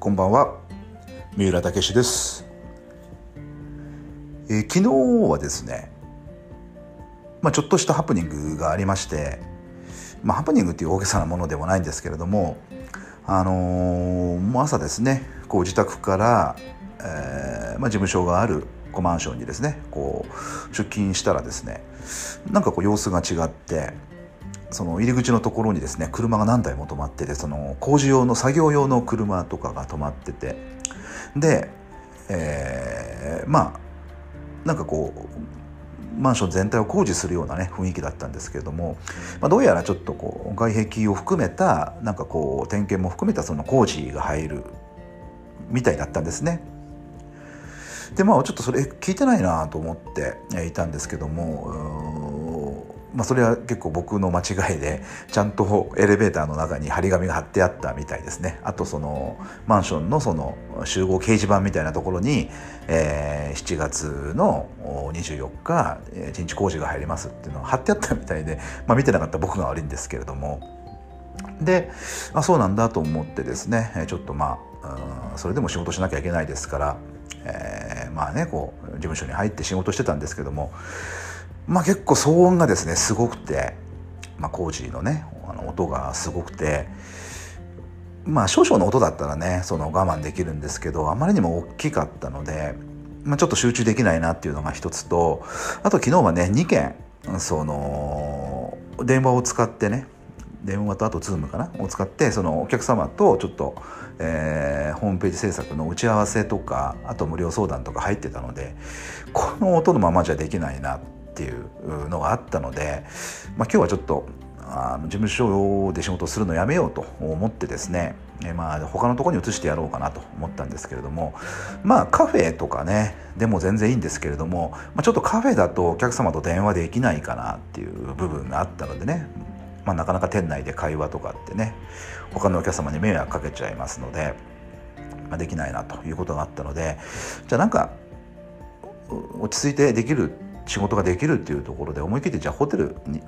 こんばんは。三浦武です、えー、昨日はですねまあ、ちょっとしたハプニングがありまして、まあ、ハプニングっていう大げさなものではないんですけれども、あのー、もう朝ですねこう自宅から、えーまあ、事務所があるこうマンションにですねこう出勤したらですねなんかこう様子が違ってその入り口のところにですね車が何台も止まっててその工事用の作業用の車とかが止まっててで、えー、まあなんかこうマンション全体を工事するようなね雰囲気だったんですけれども、まあ、どうやらちょっとこう外壁を含めたなんかこう点検も含めたその工事が入るみたいだったんですね。でまあちょっとそれ聞いてないなと思っていたんですけどもまあ、それは結構僕の間違いでちゃんとエレベーターの中に張り紙が貼ってあったみたいですね。あとそのマンションのその集合掲示板みたいなところに、えー、7月の24日一日工事が入りますっていうのが貼ってあったみたいで、まあ、見てなかった僕が悪いんですけれども。で、あ、そうなんだと思ってですねちょっとまあそれでも仕事しなきゃいけないですから、えー、まあねこう事務所に入って仕事してたんですけどもまあ結構騒音がですねすごくて、まあ、工事のねあの音がすごくてまあ少々の音だったらねその我慢できるんですけどあまりにも大きかったので、まあ、ちょっと集中できないなっていうのが一つとあと昨日はね2件その電話を使ってね電話とあと Zoom かなを使ってそのお客様とちょっと、えー、ホームページ制作の打ち合わせとかあと無料相談とか入ってたのでこの音のままじゃできないな。っていうのがあったので、まあ、今日はちょっとあの事務所で仕事するのやめようと思ってですね、えまあ、他のとこに移してやろうかなと思ったんですけれどもまあカフェとかねでも全然いいんですけれども、まあ、ちょっとカフェだとお客様と電話できないかなっていう部分があったのでね、まあ、なかなか店内で会話とかってね他のお客様に迷惑かけちゃいますので、まあ、できないなということがあったのでじゃあなんか落ち着いてできる仕事ができるっていうところで思い切ってじゃあホテルに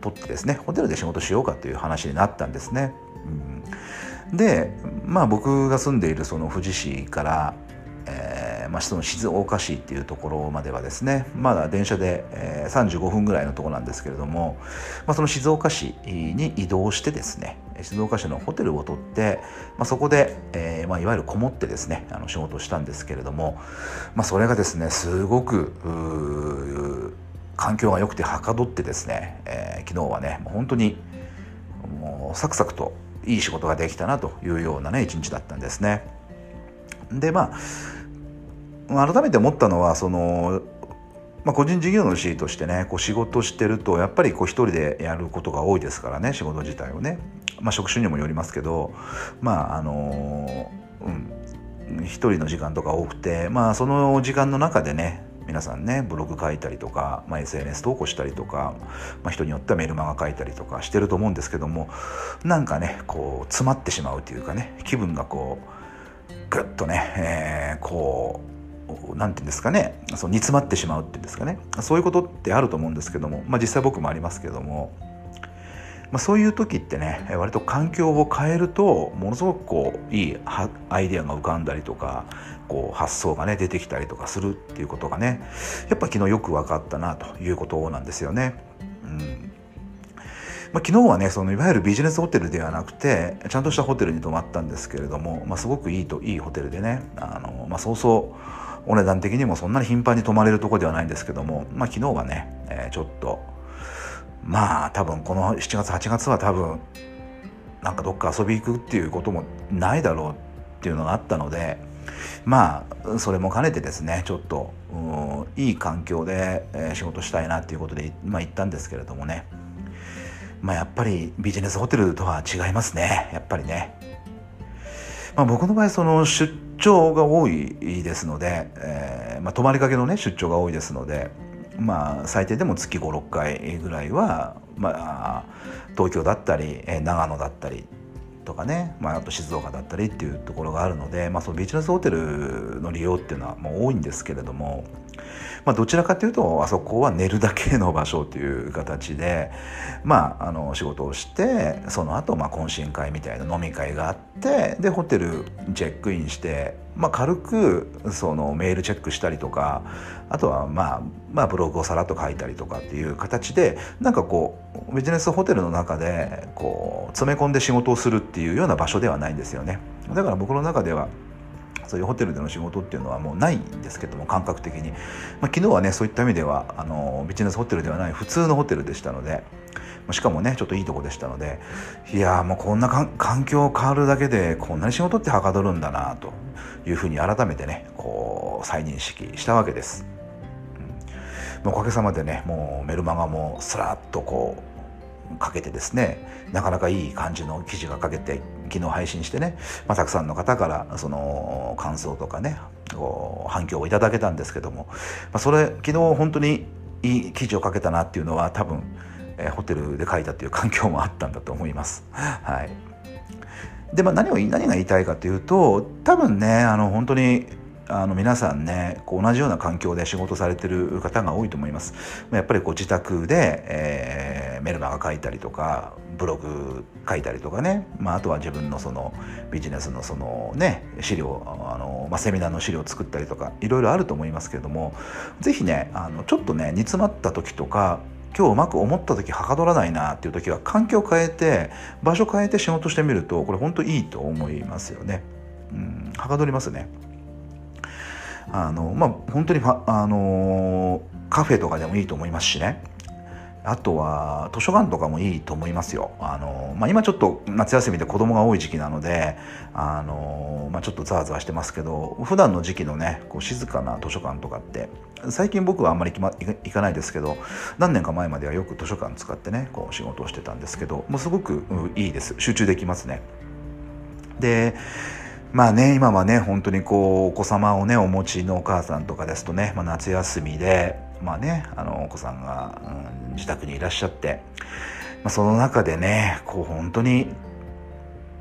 取ってですねホテルで仕事しようかっていう話になったんですね。うん、でまあ僕が住んでいるその富士市から、えーまあ、その静岡市っていうところまではですねまだ電車で、えー、35分ぐらいのところなんですけれども、まあ、その静岡市に移動してですね静岡市のホテルを取って、まあ、そこで、えーまあ、いわゆるこもってですねあの仕事をしたんですけれども、まあ、それがですねすごく環境が良くてはかどってですね、えー、昨日はね本当にもうサクサクといい仕事ができたなというようなね一日だったんですね。でまあ改めて思ったのはそのまあ、個人事業主としてねこう仕事してるとやっぱりこう一人でやることが多いですからね仕事自体をね、まあ、職種にもよりますけどまああのうん一人の時間とか多くてまあその時間の中でね皆さんねブログ書いたりとか、まあ、SNS 投稿したりとか、まあ、人によってはメルマガ書いたりとかしてると思うんですけどもなんかねこう詰まってしまうというかね気分がこうぐっとね、えー、こう何て言うんですかねその煮詰まってしまうっていうんですかねそういうことってあると思うんですけども、まあ、実際僕もありますけども、まあ、そういう時ってね割と環境を変えるとものすごくこういいアイデアが浮かんだりとかこう発想がね出てきたりとかするっていうことがねやっぱ昨日よく分かったなということなんですよね。うんまあ、昨日はねそのいわゆるビジネスホテルではなくてちゃんとしたホテルに泊まったんですけれども、まあ、すごくいいといいホテルでねあの、まあ、そうそうお値段的にもそんなに頻繁に泊まれるとこではないんですけども、まあ、昨日はね、えー、ちょっとまあ多分この7月8月は多分なんかどっか遊び行くっていうこともないだろうっていうのがあったのでまあそれも兼ねてですねちょっといい環境で、え仕事したいなっていうことで、まあ、行ったんですけれどもねまあやっぱりビジネスホテルとは違いますねやっぱりね。まあ、僕の場合その出張が多いですので、えーまあ、泊まりかけのね出張が多いですので、まあ、最低でも月56回ぐらいは、まあ、東京だったり長野だったりとかね、まあ、あと静岡だったりっていうところがあるので、まあ、そのビジネスホテルの利用っていうのはもう多いんですけれども、まあ、どちらかというとあそこは寝るだけの場所という形で、まあ、あの仕事をしてその後まあ懇親会みたいな飲み会があってでホテルチェックインして、まあ、軽くそのメールチェックしたりとかあとはまあ、まあ、ブログをさらっと書いたりとかっていう形でなんかこうビジネスホテルの中でこう詰め込んで仕事をするっていうような場所ではないんですよね。だから僕の中ではそういうホテルでの仕事っていうのはもうないんですけども感覚的に、まあ、昨日はねそういった意味ではあのビジネスホテルではない普通のホテルでしたのでしかもねちょっといいとこでしたのでいやもうこんな環境変わるだけでこんなに仕事ってはかどるんだなというふうに改めてねこう再認識したわけです。うん、おかげさまでねもうメルマガもスラッとこうかけてですねなかなかいい感じの記事が書けて昨日配信してね、まあ、たくさんの方からその感想とかね反響をいただけたんですけども、まあ、それ昨日本当にいい記事を書けたなっていうのは多分、えー、ホテルで書いたっていう環境もあったんだと思います。はいでまあ、何を何が言いたいかというと多分ねあの本当にあの皆さんねこう同じような環境で仕事されてる方が多いと思います。やっぱりこう自宅で、えー、メルマガ書いたりとかブログ書いたりとかね、まあ、あとは自分のそのビジネスのそのね資料あの、まあ、セミナーの資料を作ったりとかいろいろあると思いますけれども是非ねあのちょっとね煮詰まった時とか今日うまく思った時はかどらないなっていう時は環境変えて場所変えて仕事してみるとこれ本当いいと思いますよね。うん、はかどりますね。あのまあ本当にあのカフェとかでもいいと思いますしねあとは図書館とかもいいと思いますよ。あのまあ、今ちょっと夏休みで子供が多い時期なのであの、まあ、ちょっとざわざわしてますけど普段の時期のねこう静かな図書館とかって最近僕はあんまり行かないですけど何年か前まではよく図書館使ってねこう仕事をしてたんですけどもうすごくいいです集中できますね。でまあね今はね本当にこうお子様をねお持ちのお母さんとかですとね、まあ、夏休みでまあねあのお子さんが、うん、自宅にいらっしゃって、まあ、その中でねこう本当に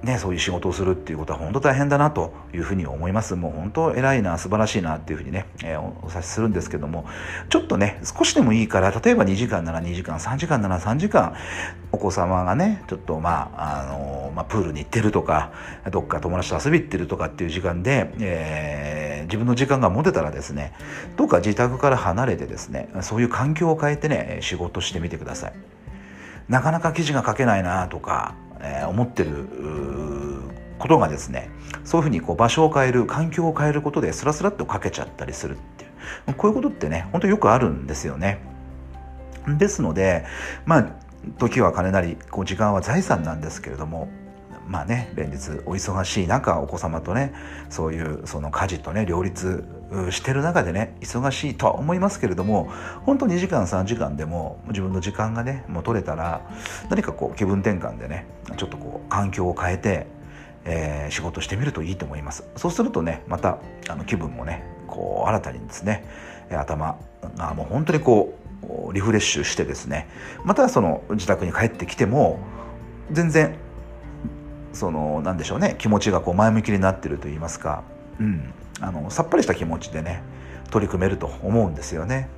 ね、そういう仕事をするっていうことは本当大変だなというふうに思います。もう本当偉いな、素晴らしいなっていうふうにね、えー、お察しするんですけども、ちょっとね、少しでもいいから、例えば2時間なら2時間、3時間なら3時間、お子様がね、ちょっとまあ、あのー、まあ、プールに行ってるとか、どっか友達と遊び行ってるとかっていう時間で、えー、自分の時間が持てたらですね、どっか自宅から離れてですね、そういう環境を変えてね、仕事してみてください。なかなか記事が書けないなとか、えー、思ってることがですねそういうふうにこう場所を変える環境を変えることでスラスラっとかけちゃったりするっていうこういうことってねほんとよくあるんですよね。ですのでまあ時は金なりこう時間は財産なんですけれどもまあね連日お忙しい中お子様とねそういうその家事とね両立してる中でね忙しいとは思いますけれども本当2時間3時間でも自分の時間がねもう取れたら何かこう気分転換でねちょっとこう環境を変えて、えー、仕事してみるといいと思います。そうするとねまたあの気分もねこう新たにですね頭がもう本当にこうリフレッシュしてですねまたその自宅に帰ってきても全然そのなんでしょうね気持ちがこう前向きになってると言いますか、うん、あのさっぱりした気持ちでね取り組めると思うんですよね。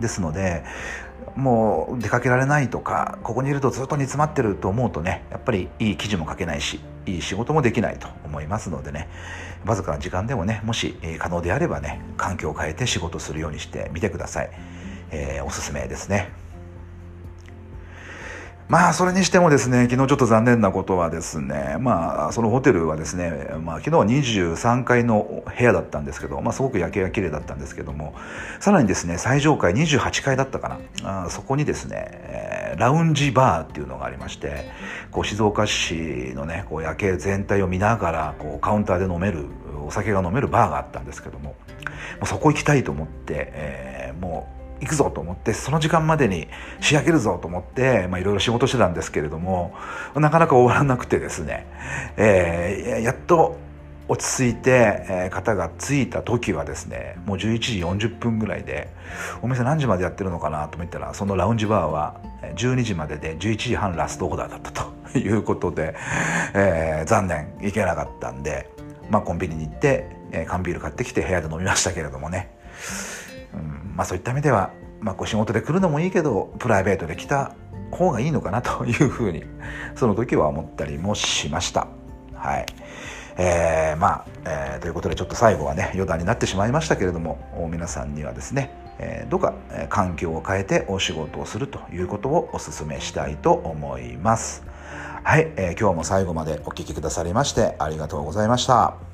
ですのでもう出かけられないとかここにいるとずっと煮詰まってると思うとねやっぱりいい記事も書けないしいい仕事もできないと思いますのでねわずかな時間でもねもし可能であればね環境を変えて仕事するようにしてみてください、えー、おすすめですね。まあそれにしてもですね昨日ちょっと残念なことはですねまあそのホテルはですね、まあ、昨日は23階の部屋だったんですけど、まあ、すごく夜景が綺麗だったんですけどもさらにですね最上階28階だったかな。あそこにですねラウンジバーっていうのがありましてこう静岡市のねこう夜景全体を見ながらこうカウンターで飲めるお酒が飲めるバーがあったんですけどももうそこ行きたいと思って、えー、もう行くぞと思ってその時間までに仕上げるぞと思っていろいろ仕事してたんですけれどもなかなか終わらなくてですね、えー、やっと落ち着いて、え、方が着いた時はですねもう11時40分ぐらいでお店何時までやってるのかなと思ったらそのラウンジバーは12時までで11時半ラストオーダーだったと。いうことで、えー、残念行けなかったんで、まあ、コンビニに行って、え、缶ビール買ってきて部屋で飲みましたけれどもね、まあ、そういった意味では、まあ、こう仕事で来るのもいいけどプライベートで来た方がいいのかなというふうにその時は思ったりもしました。はいえー、まあ、えー、ということでちょっと最後はね余談になってしまいましたけれども皆さんにはですね、えー、どうか環境を変えてお仕事をするということをお勧めしたいと思います。はい、えー、今日も最後までお聴きくださりましてありがとうございました。